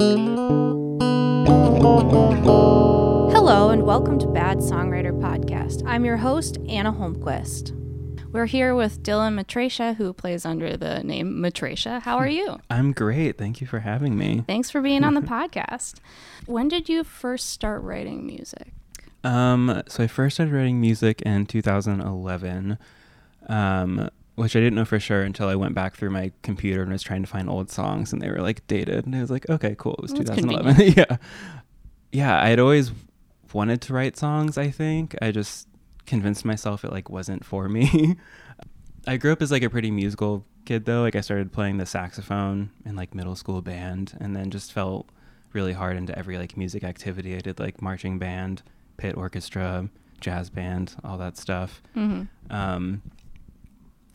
Hello, and welcome to Bad Songwriter Podcast. I'm your host, Anna Holmquist. We're here with Dylan Matrasha, who plays under the name Matrasha. How are you? I'm great. Thank you for having me. Thanks for being on the podcast. When did you first start writing music? Um, so I first started writing music in 2011, um, which I didn't know for sure until I went back through my computer and was trying to find old songs, and they were like dated, and I was like, okay, cool, it was That's 2011. yeah, yeah. I had always wanted to write songs. I think I just convinced myself it like wasn't for me. I grew up as like a pretty musical kid though. Like I started playing the saxophone in like middle school band, and then just felt really hard into every like music activity. I did like marching band pit orchestra, jazz band, all that stuff. Mm-hmm. Um,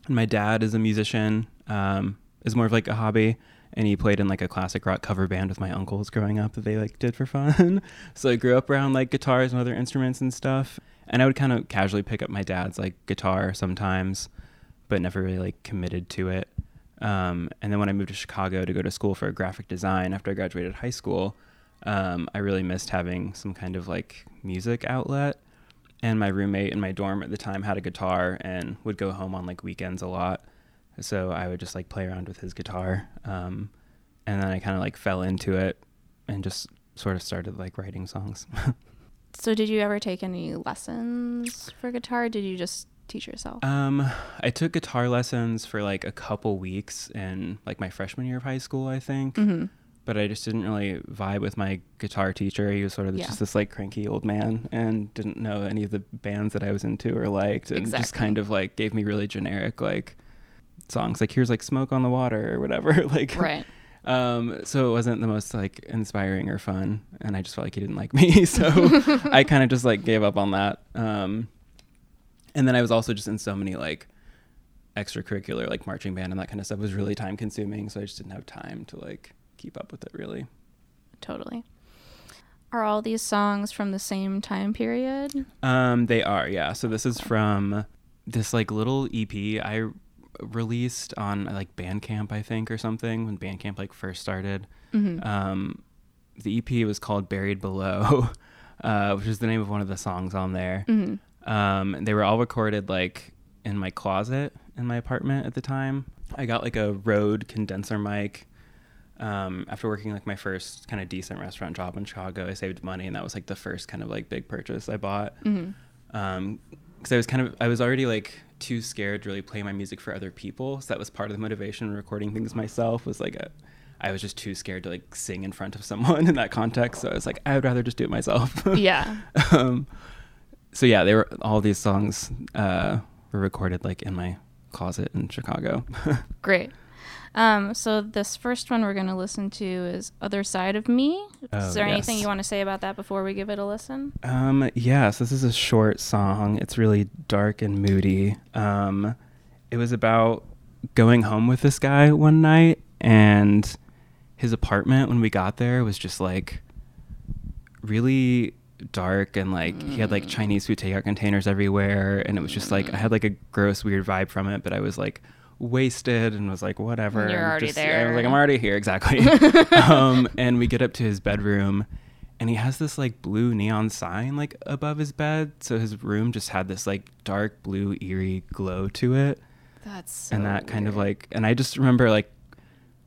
and my dad is a musician, um, is more of like a hobby, and he played in like a classic rock cover band with my uncles growing up that they like did for fun. so I grew up around like guitars and other instruments and stuff. And I would kind of casually pick up my dad's like guitar sometimes, but never really like committed to it. Um, and then when I moved to Chicago to go to school for graphic design after I graduated high school, um, I really missed having some kind of like music outlet. And my roommate in my dorm at the time had a guitar and would go home on like weekends a lot. So I would just like play around with his guitar. Um, and then I kind of like fell into it and just sort of started like writing songs. So, did you ever take any lessons for guitar? Did you just teach yourself? um, I took guitar lessons for like a couple weeks in like my freshman year of high school, I think. mm-hmm. But I just didn't really vibe with my guitar teacher. He was sort of Yeah. just this like cranky old man and didn't know any of the bands that I was into or liked, and just kind of like gave me really generic like songs like here's like smoke on the water or whatever like Right. um so it wasn't the most like inspiring or fun and i just felt like he didn't like me so i kind of just like gave up on that um and then i was also just in so many like extracurricular like marching band and that kind of stuff was really time consuming so i just didn't have time to like keep up with it really Totally. Are all these songs from the same time period? um they are yeah so this is from this like little ep i released on like bandcamp i think or something when bandcamp like first started Mm-hmm. um, the EP was called Buried Below, uh, which is the name of one of the songs on there. mm-hmm. Um, they were all recorded like in my closet in my apartment at the time. I got like a Rode condenser mic. Um, after working like my first kind of decent restaurant job in Chicago, I saved money, and that was like the first kind of like big purchase I bought. Mm-hmm. Um, because I was kind of I was already like too scared to really play my music for other people. So that was part of the motivation recording things myself was like a, I was just too scared to like sing in front of someone in that context. So I was like, I would rather just do it myself. Yeah. um, so yeah, they were all these songs uh, were recorded like in my closet in Chicago. Great. Um, so this first one we're going to listen to is "Other Side of Me." Oh, is there anything you want to say about that before we give it a listen? Um, yes, this is a short song. It's really dark and moody. Um, it was about going home with this guy one night, and his apartment when we got there was just like really dark and like he had like Chinese food takeout containers everywhere, and it was just like I had like a gross, weird vibe from it, but I was like wasted and was like whatever. And you're and already just- I was like I'm already here, exactly. um, and we get up to his bedroom, and he has this like blue neon sign like above his bed, so his room just had this like dark blue eerie glow to it, That's and that kind of like, and I just remember like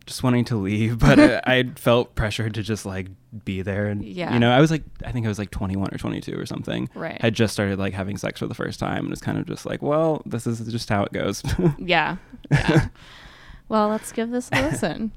just wanting to leave, but I, I felt pressured to just like be there, and Yeah. you know, I was like, I think I was like 21 or 22 or something. Right. Had just started like having sex for the first time, and it's kind of just like, well, this is just how it goes. Yeah. yeah. well, let's give this a listen.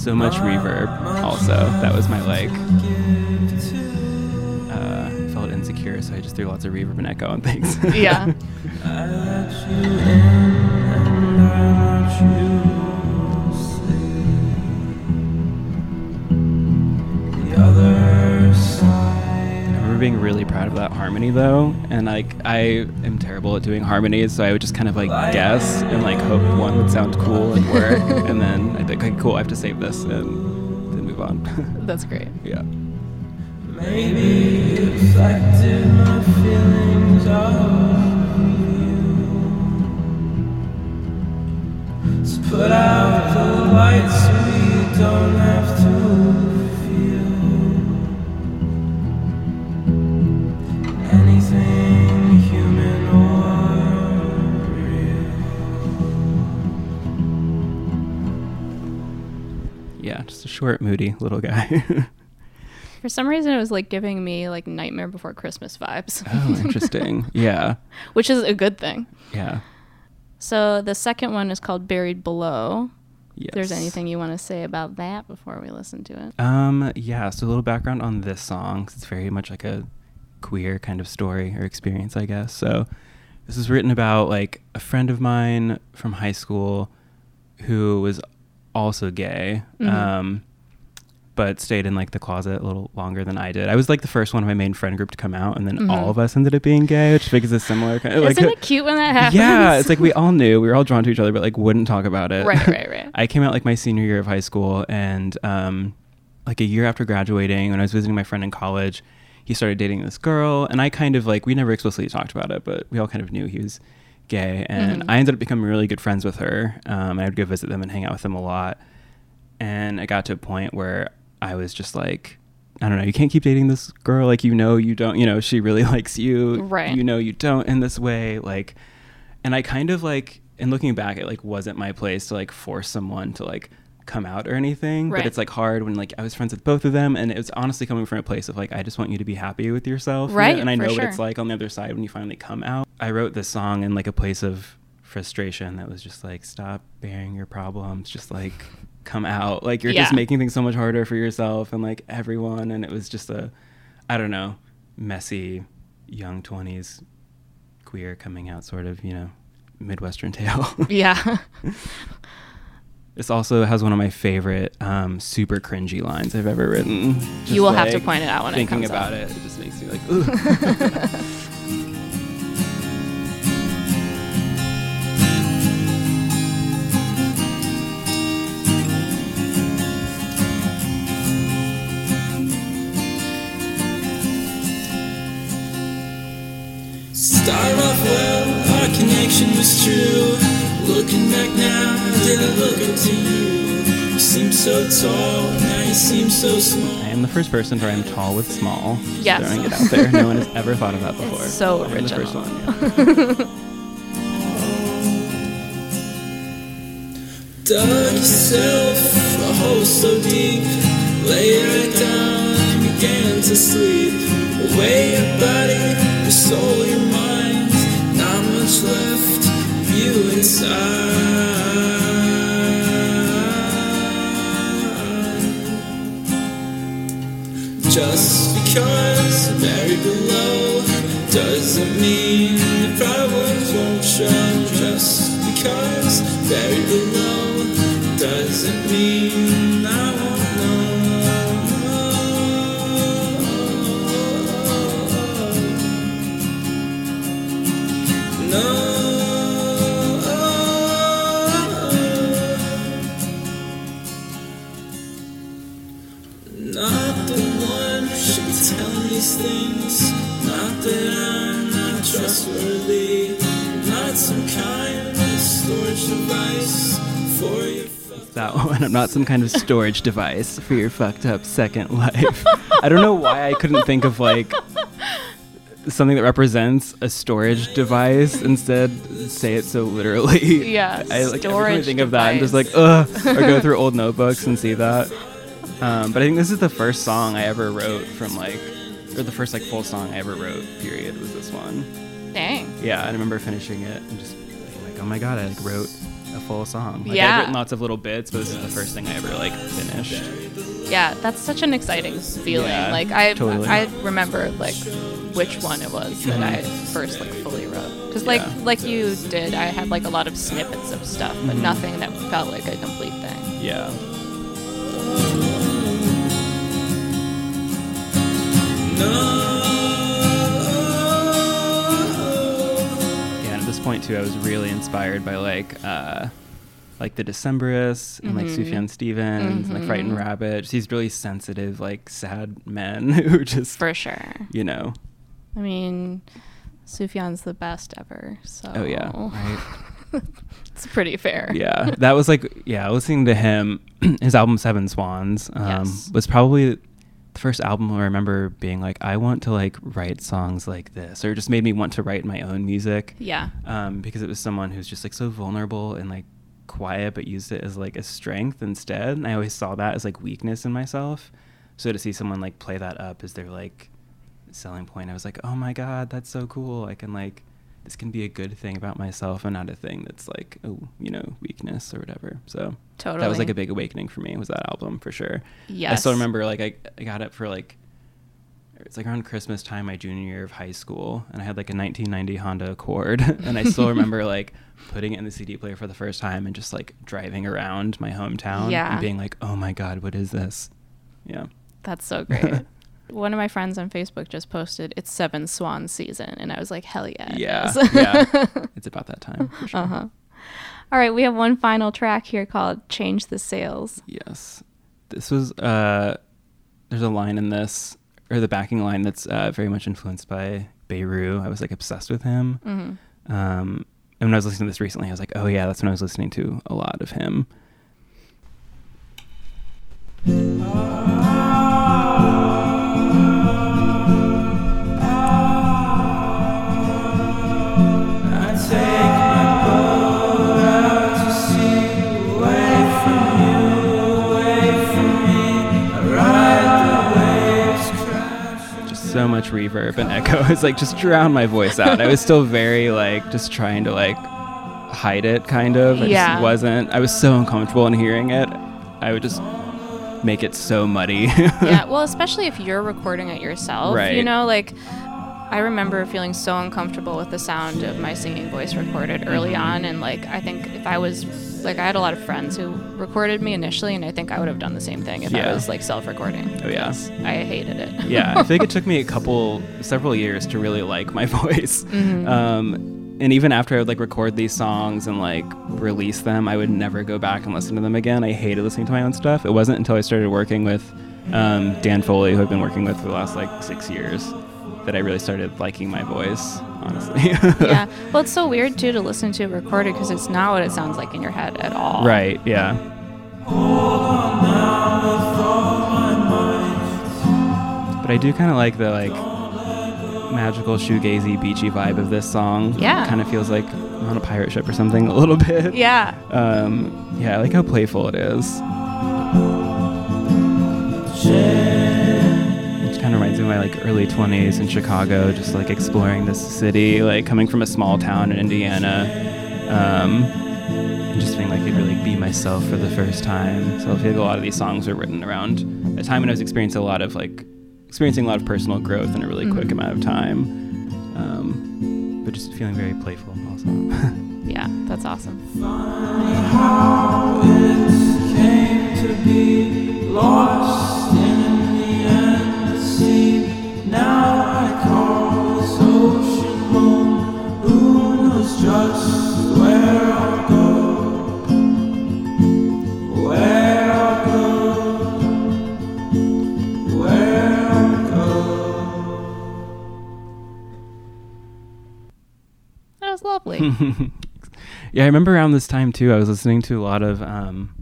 So much reverb. Also, that was my like. Uh, felt insecure, so I just threw lots of reverb and echo on things. Yeah. sleep. The other side getting really proud of that harmony though, and like I am terrible at doing harmonies, so I would just kind of like guess and like hope one would sound cool and work, and then I'd be like, okay, cool, I have to save this and then move on. That's great. yeah. Maybe reflected my feelings of you. So put out the lights so we don't have to just a short, moody little guy. For some reason, it was like giving me like Nightmare Before Christmas vibes, oh, interesting. Yeah. which is a good thing. Yeah. So the second one is called Buried Below. Yes. If there's anything you want to say about that before we listen to it. Um, yeah, so a little background on this song. 'cause It's very much like a queer kind of story or experience, I guess. So this is written about like a friend of mine from high school who was also gay. Mhm. Um, but stayed in like the closet a little longer than I did. I was like the first one of my main friend group to come out, and then Mhm. all of us ended up being gay, which makes it similar. Kind of, like, Isn't it cute when that happens? yeah, it's like we all knew we were all drawn to each other, but like wouldn't talk about it. right, right, right. I came out like my senior year of high school, and um, like a year after graduating, when I was visiting my friend in college, he started dating this girl, and I kind of like we never explicitly talked about it, but we all kind of knew he was gay, and Mhm. I ended up becoming really good friends with her. Um, I would go visit them and hang out with them a lot, and I got to a point where I was just like. I don't know. You can't keep dating this girl. Like, you know, you don't, you know, she really likes you. Right. You know, you don't in this way. Like, and I kind of like, and looking back, it like wasn't my place to like force someone to like come out or anything. Right. But it's like hard when like I was friends with both of them, and it was honestly coming from a place of like I just want you to be happy with yourself? Right, And I for know what it's like on the other side when you finally come out. I wrote this song in like a place of frustration that was just like stop burying your problems, just like come out. Like you're just making things so much harder for yourself and like everyone. And it was just a, I don't know, messy young 20s queer coming out sort of, you know, Midwestern tale. Yeah. this also has one of my favorite um, super cringy lines I've ever written. Just, You will have to point it out when it thinking comes about up. it, it just makes me like, ooh. Start off well, our connection was true. Looking back now, did I look up to you? You seem so tall, now you seem so small. I am the first person to rhyme tall with small. Just Yes. Throwing it out there. No one has ever thought of that before. so I'm the first original. one. Yeah. Dug yourself a hole so deep, lay right down and began to sleep. Away your body, your soul, Just because buried below doesn't mean the problems won't show. Just because buried below trustworthy. Not some kind of storage device for your that one. I'm not some kind of storage device for your fucked up second life. I don't know why I couldn't think of like something that represents a storage device instead say it so literally. Yeah, I like every time I storage think of that I'm just like ugh or go through old notebooks and see that. Um, but I think this is the first song I ever wrote from like or the first like full song I ever wrote, period, was this one. Dang. Yeah, I remember finishing it and just being like, oh my god, I like wrote a full song. Like Yeah. I've written lots of little bits, but this is the first thing I ever like finished. Yeah, that's such an exciting feeling. Yeah, like I, totally. I remember like which one it was that I first like fully wrote. Because like Yeah. like you did, I had like a lot of snippets of stuff, but Mhm. nothing that felt like a complete thing. Yeah. No. Point too, I was really inspired by like uh, like the Decemberists and like Mhm. Sufjan Stevens and like Frightened Mhm. Rabbit. Just these really sensitive, like sad men who just For sure. you know. I mean, Sufjan's the best ever. So. Oh yeah, right. it's pretty fair. yeah, that was like yeah. Listening to him, his album Seven Swans um, Yes. was probably the first album I remember being like, I want to like write songs like this, or it just made me want to write my own music. Yeah. um, because it was someone who's just like so vulnerable and like quiet, but used it as like a strength instead. And I always saw that as like weakness in myself. So to see someone like play that up as their like selling point, I was like, oh my god, that's so cool. I can like this can be a good thing about myself and not a thing that's like oh you know weakness or whatever. So Totally. that was like a big awakening for me. Was that album for sure? Yes. I still remember like I, I got it for like it's like around Christmas time, my junior year of high school, and I had like a 1990 Honda Accord, and I still remember like putting it in the CD player for the first time and just like driving around my hometown Yeah. and being like, "Oh my god, what is this?" Yeah, That's so great. One of my friends on Facebook just posted it's Seven Swan season, and I was like, hell yeah. yeah, is." yeah. It's about that time sure. uh-huh. All right, we have one final track here called Change the Sails. Yes, this was. uh There's a line in this, or the backing line that's uh, very much influenced by Beirut. I was like obsessed with him. hmm Um, and when I was listening to this recently, I was like, oh yeah, that's when I was listening to a lot of him. Much reverb and echo. It's like just drown my voice out. I was still very like just trying to like hide it, kind of. I Yeah. just wasn't. I was so uncomfortable in hearing it. I would just make it so muddy. yeah, well, especially if you're recording it yourself. right. You know, like I remember feeling so uncomfortable with the sound of my singing voice recorded early Mm-hmm. on, and like I think if I was like I had a lot of friends who recorded me initially, and I think I would have done the same thing if I was like self-recording. Oh, yeah. I hated it. yeah, I think it took me a couple, several years to really like my voice. Mhm. Um, and even after I would like record these songs and like release them, I would never go back and listen to them again. I hated listening to my own stuff. It wasn't until I started working with um, Dan Foley, who I've been working with for the last like six years, that I really started liking my voice. Honestly. yeah. Well, it's so weird too to listen to it recorded because it's not what it sounds like in your head at all. right. Yeah. But I do kind of like the like magical shoegazy beachy vibe of this song. Yeah. It kind of feels like I'm on a pirate ship or something a little bit. Yeah. Um, yeah, I like how playful it is. It kind of reminds me of my like early 20s in Chicago, just like exploring this city, like coming from a small town in Indiana, um, and just feeling like I could really be myself for the first time. So I feel like a lot of these songs were written around a time when I was experiencing a lot of like experiencing a lot of personal growth in a really quick Mhm. amount of time, um, but just feeling very playful also. Yeah. That's awesome. Lovely. yeah, I remember around this time too. I was listening to a lot of um,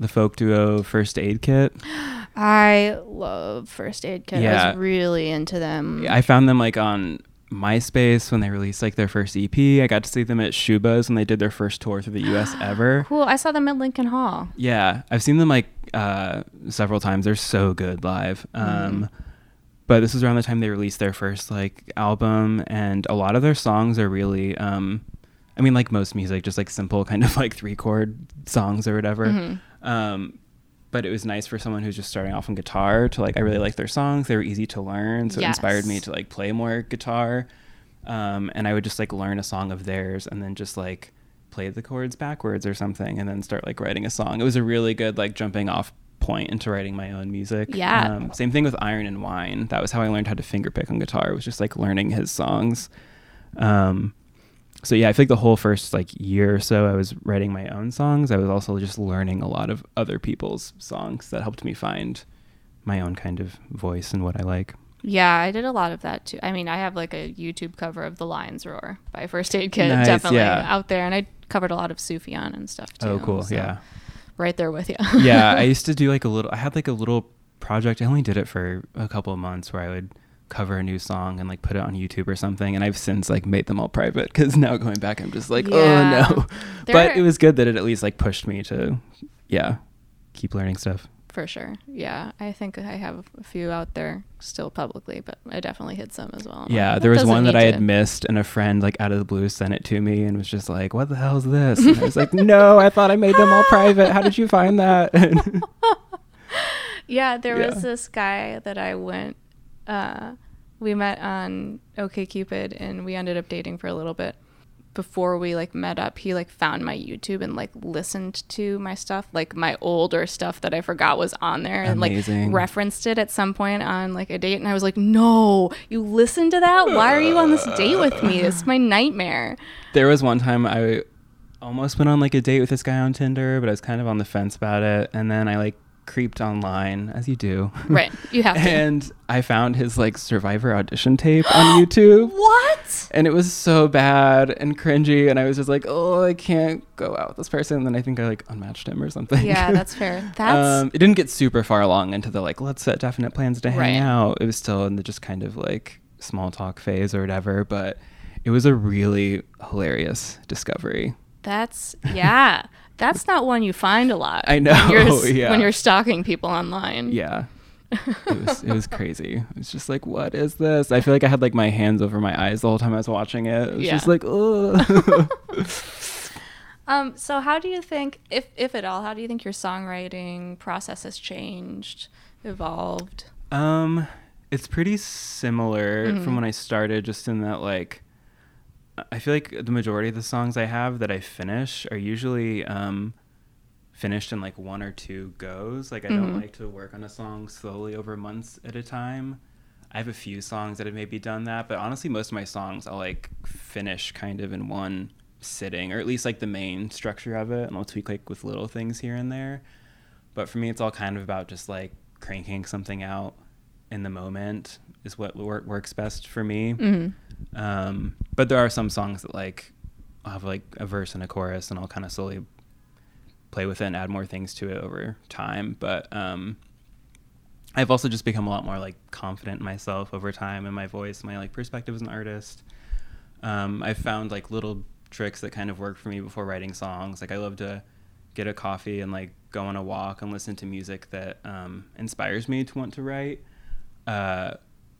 the folk duo First Aid Kit. I love First Aid Kit. I Yeah. was really into them. Yeah, I found them like on MySpace when they released like their first EP. I got to see them at Schubas when they did their first tour through the U.S. ever. Cool. I saw them at Lincoln Hall. Yeah, I've seen them like uh, several times. They're so good live. Um, But this was around the time they released their first like album, and a lot of their songs are really, um, I mean, like most music, just like simple kind of like three chord songs or whatever. Mhm. Um, but it was nice for someone who's just starting off on guitar to like. I really like their songs. They were easy to learn, so it inspired me to like play more guitar. Um, and I would just like learn a song of theirs, and then just like play the chords backwards or something, and then start like writing a song. It was a really good like jumping off point into writing my own music. Yeah. Um, same thing with Iron and Wine. That was how I learned how to fingerpick on guitar. It was just like learning his songs. Um, so yeah, I feel like the whole first like year or so I was writing my own songs. I was also just learning a lot of other people's songs that helped me find my own kind of voice and what I like. Yeah, I did a lot of that too. I mean, I have like a YouTube cover of The Lions Roar by First Aid Kit, Nice, definitely yeah. out there, and I covered a lot of Sufjan and stuff too. oh, cool. so Yeah. Right there with you. yeah, I used to do like a little. I had like a little project. I only did it for a couple of months where I would cover a new song and like put it on YouTube or something. And I've since like made them all private because now going back, I'm just like, oh, Yeah. oh no. There but are- it was good that it at least like pushed me to, yeah, keep learning stuff. For sure. Yeah, I think I have a few out there still publicly, but I definitely hid some as well. Yeah, like, there was one that I to- had missed, and a friend like out of the blue sent it to me and was just like, "What the hell is this?" And I was like, "No, I thought I made them all private. How did you find that?" Yeah, there Yeah. was this guy that I went. Uh, we met on OkCupid, and we ended up dating for a little bit. Before we like met up, he like found my YouTube and like listened to my stuff, like my older stuff that I forgot was on there, and like referenced it at some point on like a date. And I was like, "No, you listened to that? Why are you on this date with me? It's my nightmare." there was one time I almost went on like a date with this guy on Tinder, but I was kind of on the fence about it, and then I like creeped online as you do. Right, you have to. and I found his like Survivor audition tape on YouTube. what? And it was so bad and cringy, and I was just like, "Oh, I can't go out with this person." And then I think I like unmatched him or something. Yeah, that's fair. That's um, it didn't get super far along into the like let's set definite plans to hang Right. out. It was still in the just kind of like small talk phase or whatever, but it was a really hilarious discovery. That's yeah. That's not one you find a lot. I know, When you're, yeah. when you're stalking people online. Yeah. it was it was crazy. It was just like, what is this? I feel like I had like my hands over my eyes the whole time I was watching it. It was Yeah. just like, oh. Um. So, how do you think, if if at all, how do you think your songwriting process has changed, evolved? Um, it's pretty similar Mm-hmm. from when I started, just in that like, I feel like the majority of the songs I have that I finish are usually um, finished in like one or two goes. Like I don't Mhm. like to work on a song slowly over months at a time. I have a few songs that have maybe done that, but honestly, most of my songs I'll like finish kind of in one sitting, or at least like the main structure of it, and I'll tweak like with little things here and there. But for me, it's all kind of about just like cranking something out in the moment is what wor- works best for me. Mm-hmm. Um, but there are some songs that like I'll have like a verse and a chorus, and I'll kind of slowly play with it and add more things to it over time. But um, I've also just become a lot more like confident in myself over time and my voice, my like perspective as an artist. Um, I've found like little tricks that kind of work for me before writing songs. Like I love to get a coffee and like go on a walk and listen to music that um, inspires me to want to write. Uh,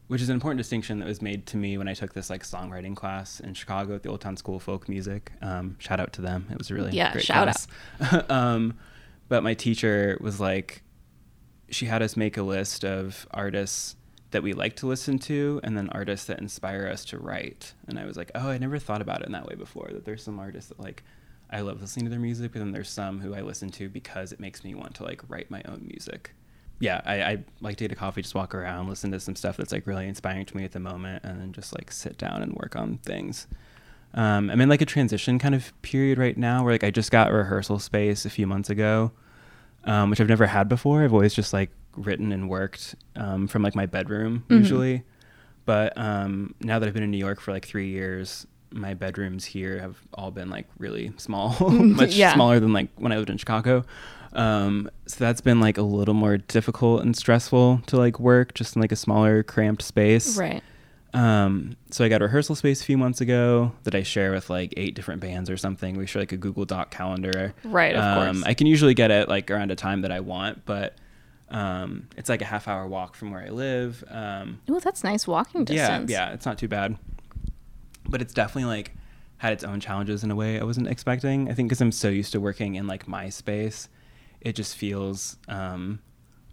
which is an important distinction that was made to me when I took this like songwriting class in Chicago at the Old Town School of Folk Music. Um, shout out to them; it was a really Yeah, great shout class. um, but my teacher was like, she had us make a list of artists that we like to listen to, and then artists that inspire us to write. And I was like, oh, I never thought about it in that way before. That there's some artists that like I love listening to their music, but then there's some who I listen to because it makes me want to like write my own music yeah, I, I like to get a coffee, just walk around, listen to some stuff that's like really inspiring to me at the moment, and then just like sit down and work on things. Um, I'm in like a transition kind of period right now where like I just got a rehearsal space a few months ago, um, which I've never had before. I've always just like written and worked um, from like my bedroom Mhm. usually, but um, now that I've been in New York for like three years, my bedrooms here have all been like really small, much Yeah. smaller than like when I lived in Chicago. Um, so that's been like a little more difficult and stressful to like work just in like a smaller, cramped space. Right. Um, so I got a rehearsal space a few months ago that I share with like eight different bands or something. We share like a Google Doc calendar. Right, of um, course. I can usually get it like around a time that I want, but um, it's like a half hour walk from where I live. Um, Oh, that's nice walking distance. yeah, yeah, it's not too bad. But it's definitely like had its own challenges in a way I wasn't expecting. I think because I'm so used to working in like my space, it just feels um,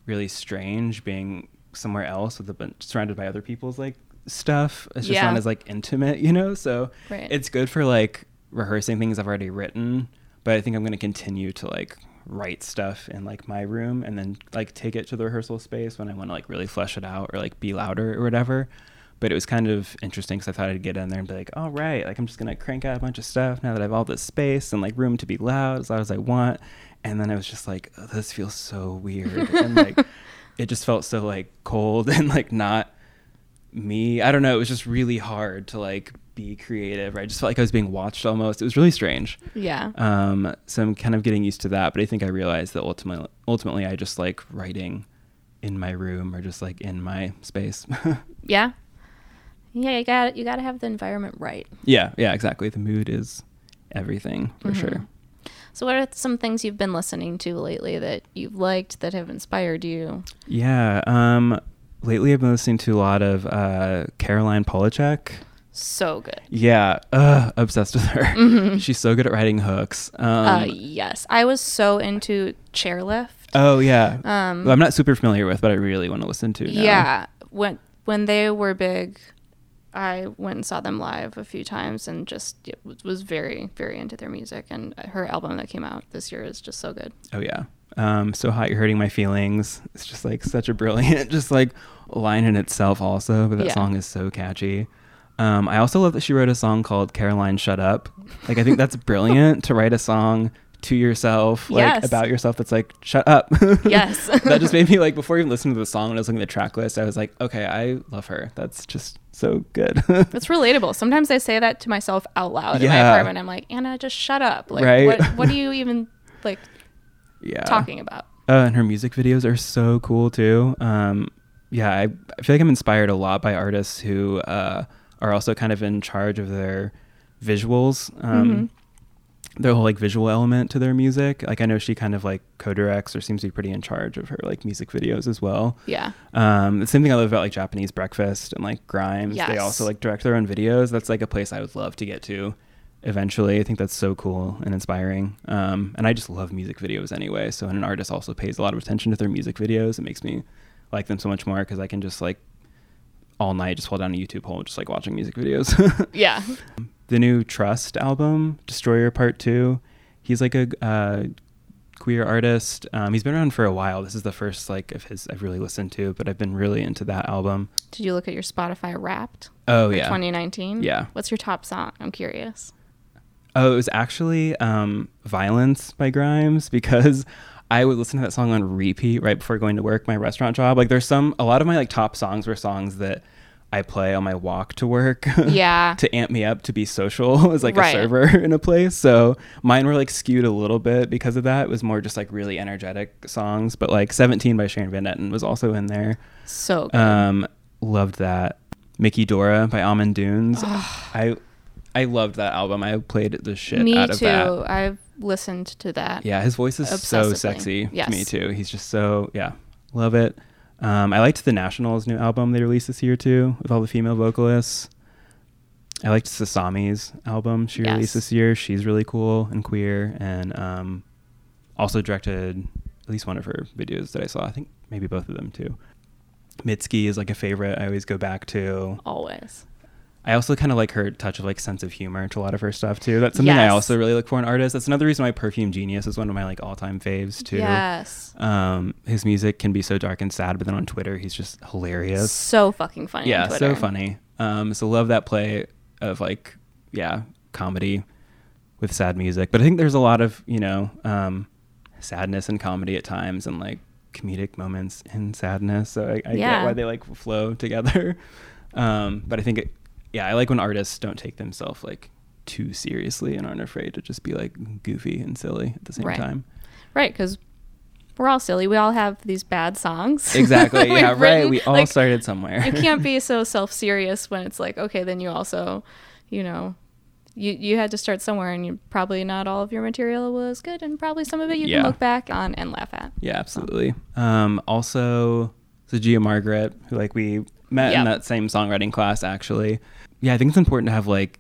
really strange being somewhere else with a bunch surrounded by other people's like stuff. It's just Yeah. not as like intimate, you know. So Right. it's good for like rehearsing things I've already written, but I think I'm going to continue to like write stuff in like my room and then like take it to the rehearsal space when I want to like really flesh it out or like be louder or whatever. but it was kind of interesting because I thought I'd get in there and be like, all right, like I'm just gonna crank out a bunch of stuff now that I have all this space and like room to be loud as loud as I want. And then I was just like, oh, this feels so weird, and like it just felt so like cold and like not me. I don't know. It was just really hard to like be creative. I just felt like I was being watched almost. It was really strange. Yeah. Um, so I'm kind of getting used to that, but I think I realized that ultimately, ultimately, I just like writing in my room or just like in my space. Yeah. Yeah, you got you got to have the environment right. yeah, yeah, exactly. The mood is everything for Mm-hmm. sure. So what are some things you've been listening to lately that you've liked that have inspired you? Yeah. Um, lately I've been listening to a lot of uh, Caroline Polachek. So good. Yeah, uh, obsessed with her. She's so good at writing hooks. Um, uh yes. I was so into Chairlift. oh yeah. Um Well, I'm not super familiar with, but I really want to listen to. Now. Yeah, when when they were big, I went and saw them live a few times and just was- was very very into their music. And her album that came out this year is just so good. Oh yeah. Um, so hot, you're hurting my feelings. It's just like such a brilliant, just like line in itself. Also, but that Yeah. song is so catchy. Um, I also love that she wrote a song called "Caroline Shut Up." Like I think that's brilliant to write a song to yourself, like Yes. about yourself. That's like shut up. Yes. that just made me like before even listening to the song when I was looking at the track list, I was like, okay, I love her. That's just so good. It's relatable. Sometimes I say that to myself out loud in my apartment. I'm like, Anna, just shut up. Like, Right. what what are you even like yeah. talking about? Uh, and her music videos are so cool too. Um, yeah, I, I feel like I'm inspired a lot by artists who uh, are also kind of in charge of their visuals. Um, Their whole like visual element to their music. Like I know she kind of like co-directs or seems to be pretty in charge of her like music videos as well. Yeah. Um, the same thing I love about like Japanese Breakfast and like Grimes. They also like direct their own videos. That's like a place I would love to get to eventually. I think that's so cool and inspiring. Um, and I just love music videos anyway. So when an artist also pays a lot of attention to their music videos, it makes me like them so much more because I can just like all night just fall down a YouTube hole just like watching music videos. Yeah. The new Trust album, Destroyer Part Two. He's like a uh, queer artist. Um, he's been around for a while. This is the first like of his I've really listened to, but I've been really into that album. Did you look at your Spotify Wrapped Oh yeah. 2019? Yeah. What's your top song? I'm curious. Oh, it was actually um, "Violence" by Grimes because I would listen to that song on repeat right before going to work, my restaurant job. Like, there's some a lot of my like top songs were songs that I play on my walk to work. Yeah. to amp me up to be social as like Right. a server in a place. So mine were like skewed a little bit because of that. It was more just like really energetic songs. But like 17 by Sharon Van Etten was also in there. So good. Um, loved that. Mickey Dora by Almond Dunes. I I loved that album. I played the shit Me out of too. that. I've listened to that. Yeah, his voice is so sexy to me too. He's just so yeah, love it. Um, I liked the Nationals' new album they released this year too, with all the female vocalists. I liked Sasami's album she Yes. released this year. She's really cool and queer, and um, also directed at least one of her videos that I saw. I think maybe both of them too. Mitski is like a favorite. I always go back to. Always. I also kind of like her touch of like sense of humor to a lot of her stuff too. That's something I also really look for in artists. That's another reason why Perfume Genius is one of my like all time faves too. Yes. Um, his music can be so dark and sad, but then on Twitter he's just hilarious. So fucking funny. yeah, on so funny. Um, so love that play of like yeah comedy with sad music. But I think there's a lot of you know um, sadness and comedy at times, and like comedic moments in sadness. So I, I Yeah. get why they like flow together. Um, but I think it, yeah, I like when artists don't take themselves like too seriously and aren't afraid to just be like goofy and silly at the same Right. time. Right, because we're all silly. We all have these bad songs. Exactly. Yeah, right. We all like, started somewhere. you can't be so self serious when it's like, okay, then you also, you know, you you had to start somewhere, and you probably not all of your material was good, and probably some of it you Yeah. can look back on and laugh at. Yeah, absolutely. Um, also, the Gia Margaret, who like we met in that same songwriting class, actually. Yeah, I think it's important to have like,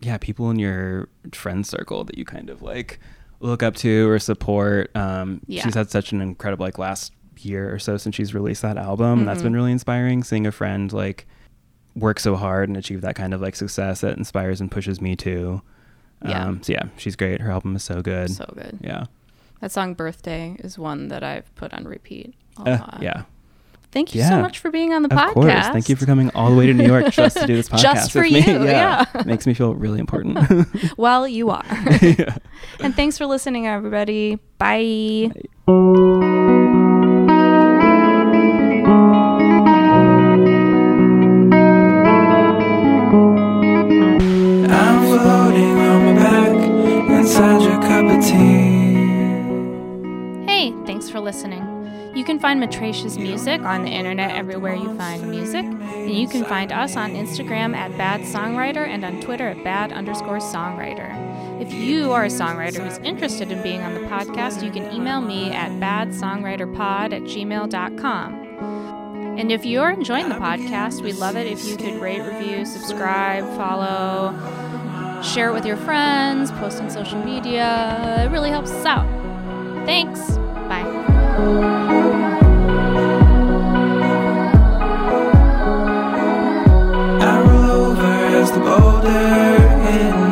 yeah, people in your friend circle that you kind of like look up to or support. Um, Yeah. She's had such an incredible like last year or so since she's released that album, and That's been really inspiring. Seeing a friend like work so hard and achieve that kind of like success that inspires and pushes me too. Yeah. Um, so yeah, she's great. Her album is so good. So good. yeah. That song "Birthday" is one that I've put on repeat a Uh, lot. yeah. Thank you Yeah. so much for being on the Of podcast. course. Thank you for coming all the way to New York just to do this podcast Just for with me. you, yeah. Makes me feel really important. Well, you are. Yeah. and thanks for listening, everybody. Bye. I'm floating on my back inside your cup of tea. Hey, thanks for listening. You can find Matrasha's music on the internet everywhere you find music, and you can find us on Instagram at Bad Songwriter and on Twitter at Bad underscore Songwriter. If you are a songwriter who's interested in being on the podcast, you can email me at badsongwriterpod at gmail.com. And if you're enjoying the podcast, we'd love it if you could rate, review, subscribe, follow, share it with your friends, post on social media. It really helps us out. Thanks. Bye. as the boulder in